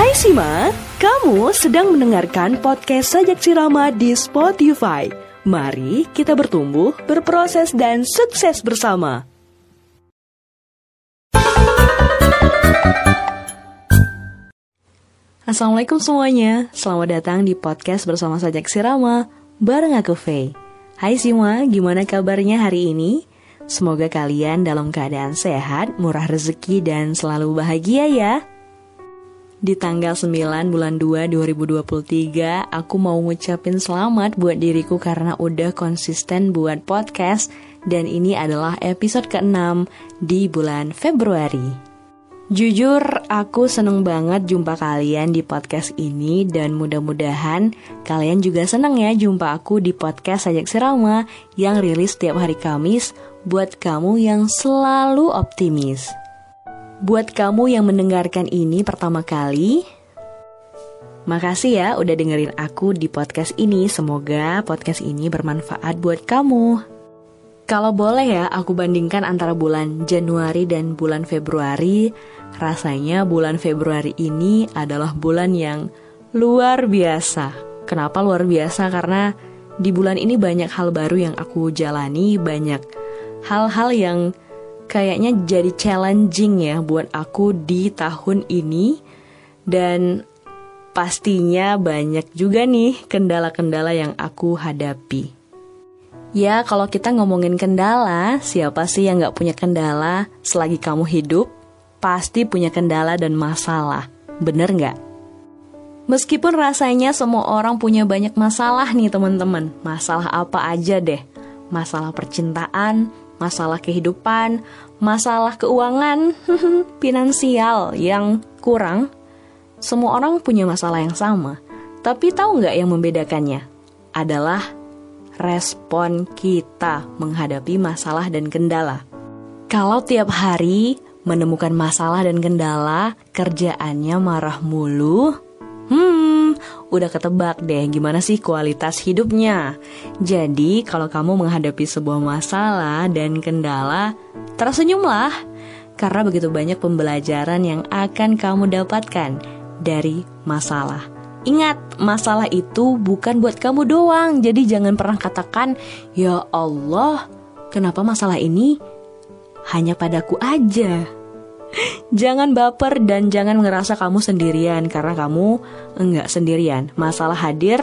Hai Sima, kamu sedang mendengarkan podcast Sajak Sirama di Spotify. Mari kita bertumbuh, berproses, dan sukses bersama. Assalamualaikum semuanya, selamat datang di podcast bersama Sajak Sirama, bareng aku Faye. Hai Sima, gimana kabarnya hari ini? Semoga kalian dalam keadaan sehat, murah rezeki, dan selalu bahagia ya. Di tanggal 9 bulan 2 2023, aku mau ngucapin selamat buat diriku karena udah konsisten buat podcast dan ini adalah episode ke-6 di bulan Februari. Jujur, aku seneng banget jumpa kalian di podcast ini dan mudah-mudahan kalian juga seneng ya jumpa aku di podcast Sajak Sirama yang rilis setiap hari Kamis buat kamu yang selalu optimis. Buat kamu yang mendengarkan ini pertama kali, makasih ya udah dengerin aku di podcast ini. Semoga podcast ini bermanfaat buat kamu. Kalau boleh ya, aku bandingkan antara bulan Januari dan bulan Februari. Rasanya bulan Februari ini adalah bulan yang luar biasa. Kenapa luar biasa? Karena di bulan ini banyak hal baru yang aku jalani, banyak hal-hal yang kayaknya jadi challenging ya buat aku di tahun ini. Dan pastinya banyak juga nih kendala-kendala yang aku hadapi. Ya, kalau kita ngomongin kendala, siapa sih yang gak punya kendala selagi kamu hidup? Pasti punya kendala dan masalah, bener gak? Meskipun rasanya semua orang punya banyak masalah nih teman-teman, masalah apa aja deh. Masalah percintaan, masalah kehidupan, masalah keuangan, finansial yang kurang. Semua orang punya masalah yang sama, tapi tahu nggak yang membedakannya? Adalah respon kita menghadapi masalah dan kendala. Kalau tiap hari menemukan masalah dan kendala, kerjaannya marah mulu, udah ketebak deh gimana sih kualitas hidupnya. Jadi, kalau kamu menghadapi sebuah masalah dan kendala, tersenyumlah. Karena begitu banyak pembelajaran yang akan kamu dapatkan dari masalah. Ingat, masalah itu bukan buat kamu doang. Jadi jangan pernah katakan, "Ya Allah, kenapa masalah ini hanya padaku aja?" Jangan baper dan jangan ngerasa kamu sendirian karena kamu enggak sendirian. Masalah hadir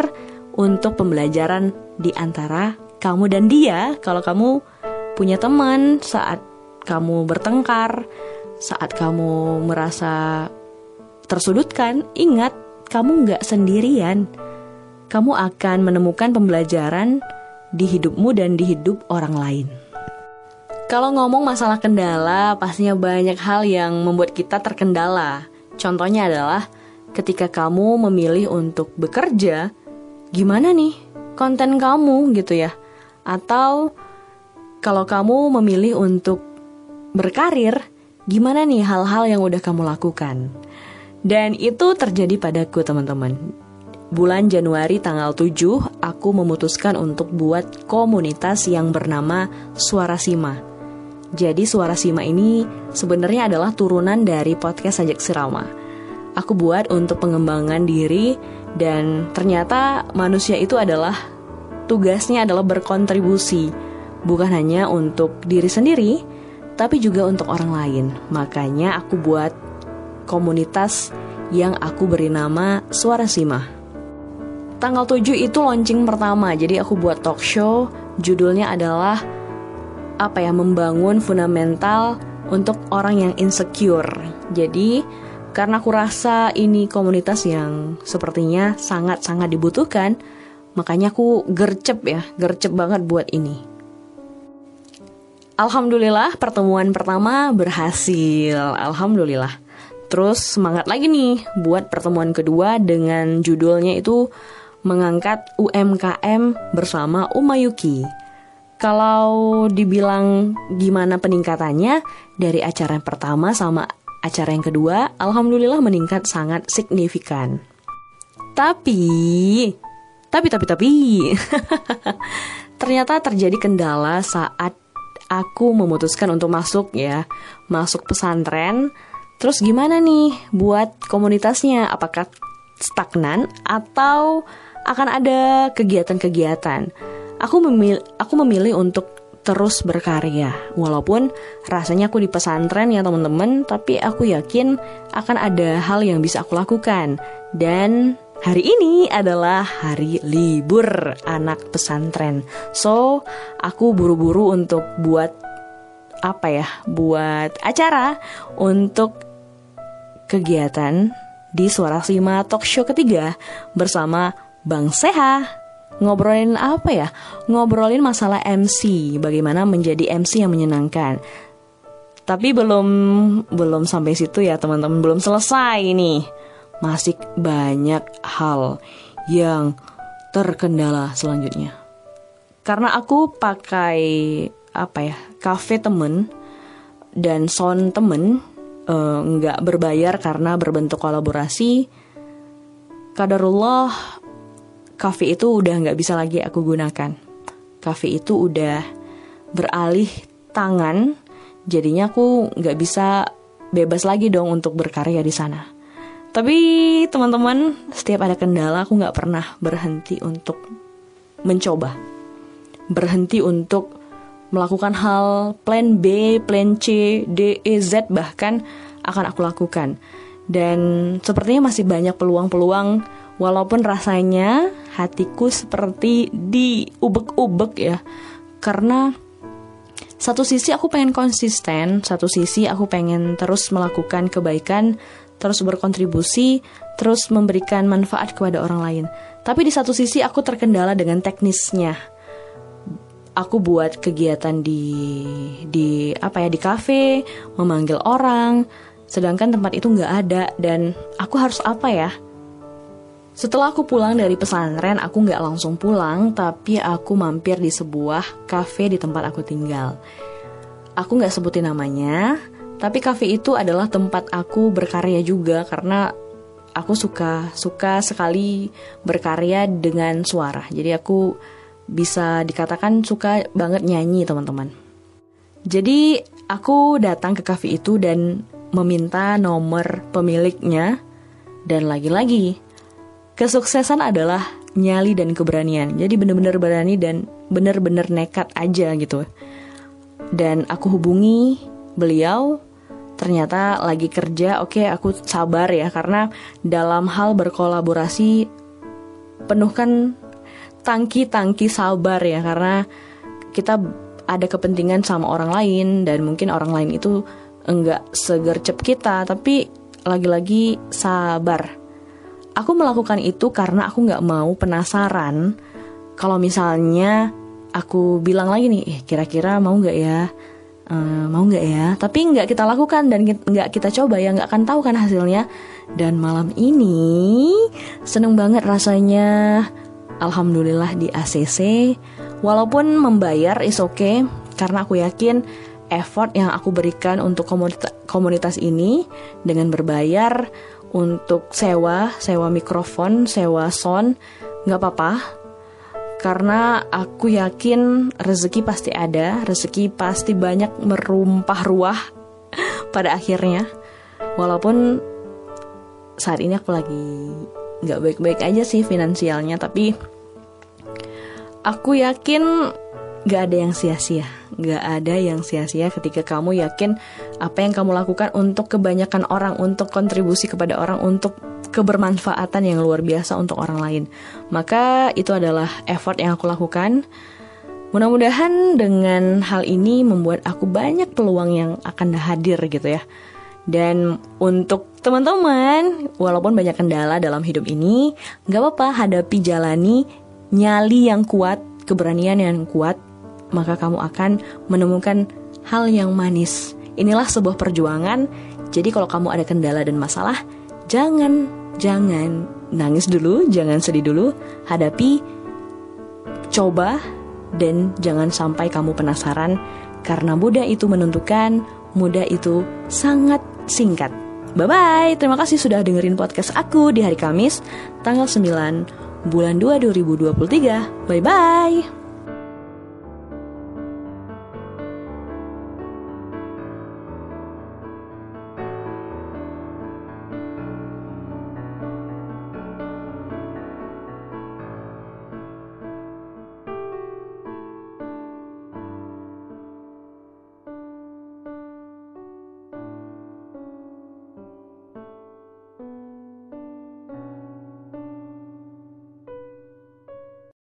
untuk pembelajaran di antara kamu dan dia. Kalau kamu punya teman saat kamu bertengkar, saat kamu merasa tersudutkan, ingat kamu nggak sendirian. Kamu akan menemukan pembelajaran di hidupmu dan di hidup orang lain. Kalau ngomong masalah kendala, pastinya banyak hal yang membuat kita terkendala. Contohnya adalah ketika kamu memilih untuk bekerja, gimana nih konten kamu gitu ya? Atau kalau kamu memilih untuk berkarir, gimana nih hal-hal yang udah kamu lakukan? Dan itu terjadi padaku teman-teman. Bulan Januari tanggal 7, aku memutuskan untuk buat komunitas yang bernama Suara Sima. Jadi Suara Sima ini sebenarnya adalah turunan dari podcast Sajak Sirama. Aku buat untuk pengembangan diri dan ternyata manusia itu adalah tugasnya adalah berkontribusi bukan hanya untuk diri sendiri tapi juga untuk orang lain. Makanya aku buat komunitas yang aku beri nama Suara Sima. Tanggal 7 itu launching pertama, jadi aku buat talk show, judulnya adalah apa ya, membangun fundamental untuk orang yang insecure. Jadi, karena aku rasa ini komunitas yang sepertinya sangat-sangat dibutuhkan, makanya aku gercep ya, gercep banget buat ini. Alhamdulillah pertemuan pertama berhasil. Alhamdulillah. Terus semangat lagi nih buat pertemuan kedua dengan judulnya itu mengangkat UMKM bersama Umayuki. Kalau dibilang gimana peningkatannya dari acara yang pertama sama acara yang kedua, alhamdulillah meningkat sangat signifikan. Tapi, tapi, tapi, tapi, ternyata terjadi kendala saat aku memutuskan untuk masuk ya, masuk pesantren Terus gimana nih buat komunitasnya? Apakah stagnan atau akan ada kegiatan-kegiatan? Aku memilih aku memilih untuk terus berkarya. Walaupun rasanya aku di pesantren ya teman-teman, tapi aku yakin akan ada hal yang bisa aku lakukan. Dan hari ini adalah hari libur anak pesantren. So, aku buru-buru untuk buat apa ya? Buat acara untuk kegiatan di Suara Sima Talk Show ketiga bersama Bang Seha ngobrolin apa ya? Ngobrolin masalah MC, bagaimana menjadi MC yang menyenangkan. Tapi belum belum sampai situ ya teman-teman, belum selesai nih. Masih banyak hal yang terkendala selanjutnya. Karena aku pakai apa ya? Cafe temen dan sound temen uh, nggak berbayar karena berbentuk kolaborasi. Kadarullah kafe itu udah nggak bisa lagi aku gunakan. Kafe itu udah beralih tangan, jadinya aku nggak bisa bebas lagi dong untuk berkarya di sana. Tapi teman-teman, setiap ada kendala aku nggak pernah berhenti untuk mencoba. Berhenti untuk melakukan hal plan B, plan C, D, E, Z bahkan akan aku lakukan. Dan sepertinya masih banyak peluang-peluang Walaupun rasanya hatiku seperti diubek-ubek ya. Karena satu sisi aku pengen konsisten, satu sisi aku pengen terus melakukan kebaikan, terus berkontribusi, terus memberikan manfaat kepada orang lain. Tapi di satu sisi aku terkendala dengan teknisnya. Aku buat kegiatan di di apa ya di kafe, memanggil orang, sedangkan tempat itu nggak ada dan aku harus apa ya? Setelah aku pulang dari pesantren, aku nggak langsung pulang, tapi aku mampir di sebuah kafe di tempat aku tinggal. Aku nggak sebutin namanya, tapi kafe itu adalah tempat aku berkarya juga karena aku suka suka sekali berkarya dengan suara. Jadi aku bisa dikatakan suka banget nyanyi teman-teman. Jadi aku datang ke kafe itu dan meminta nomor pemiliknya dan lagi-lagi kesuksesan adalah nyali dan keberanian. Jadi bener-bener berani dan bener-bener nekat aja gitu. Dan aku hubungi beliau, ternyata lagi kerja, oke okay, aku sabar ya karena dalam hal berkolaborasi penuhkan tangki-tangki sabar ya karena kita ada kepentingan sama orang lain dan mungkin orang lain itu enggak segercep kita tapi lagi-lagi sabar. Aku melakukan itu karena aku nggak mau penasaran. Kalau misalnya aku bilang lagi nih eh kira-kira mau nggak ya? Uh, mau nggak ya? Tapi nggak kita lakukan dan nggak kita coba ya nggak akan tahu kan hasilnya. Dan malam ini seneng banget rasanya. Alhamdulillah di ACC walaupun membayar is okay karena aku yakin effort yang aku berikan untuk komunitas, komunitas ini dengan berbayar untuk sewa, sewa mikrofon, sewa sound, nggak apa-apa. Karena aku yakin rezeki pasti ada, rezeki pasti banyak merumpah ruah pada akhirnya. Walaupun saat ini aku lagi nggak baik-baik aja sih finansialnya, tapi aku yakin gak ada yang sia-sia. Gak ada yang sia-sia ketika kamu yakin apa yang kamu lakukan untuk kebanyakan orang Untuk kontribusi kepada orang Untuk kebermanfaatan yang luar biasa untuk orang lain. Maka itu adalah effort yang aku lakukan. Mudah-mudahan dengan hal ini membuat aku banyak peluang yang akan hadir gitu ya. Dan untuk teman-teman, walaupun banyak kendala dalam hidup ini, gak apa-apa hadapi jalani nyali yang kuat, keberanian yang kuat, maka kamu akan menemukan hal yang manis. Inilah sebuah perjuangan. Jadi kalau kamu ada kendala dan masalah, jangan jangan nangis dulu, jangan sedih dulu, hadapi coba dan jangan sampai kamu penasaran karena mudah itu menentukan, mudah itu sangat singkat. Bye bye. Terima kasih sudah dengerin podcast aku di hari Kamis tanggal 9 bulan 2 2023. Bye bye.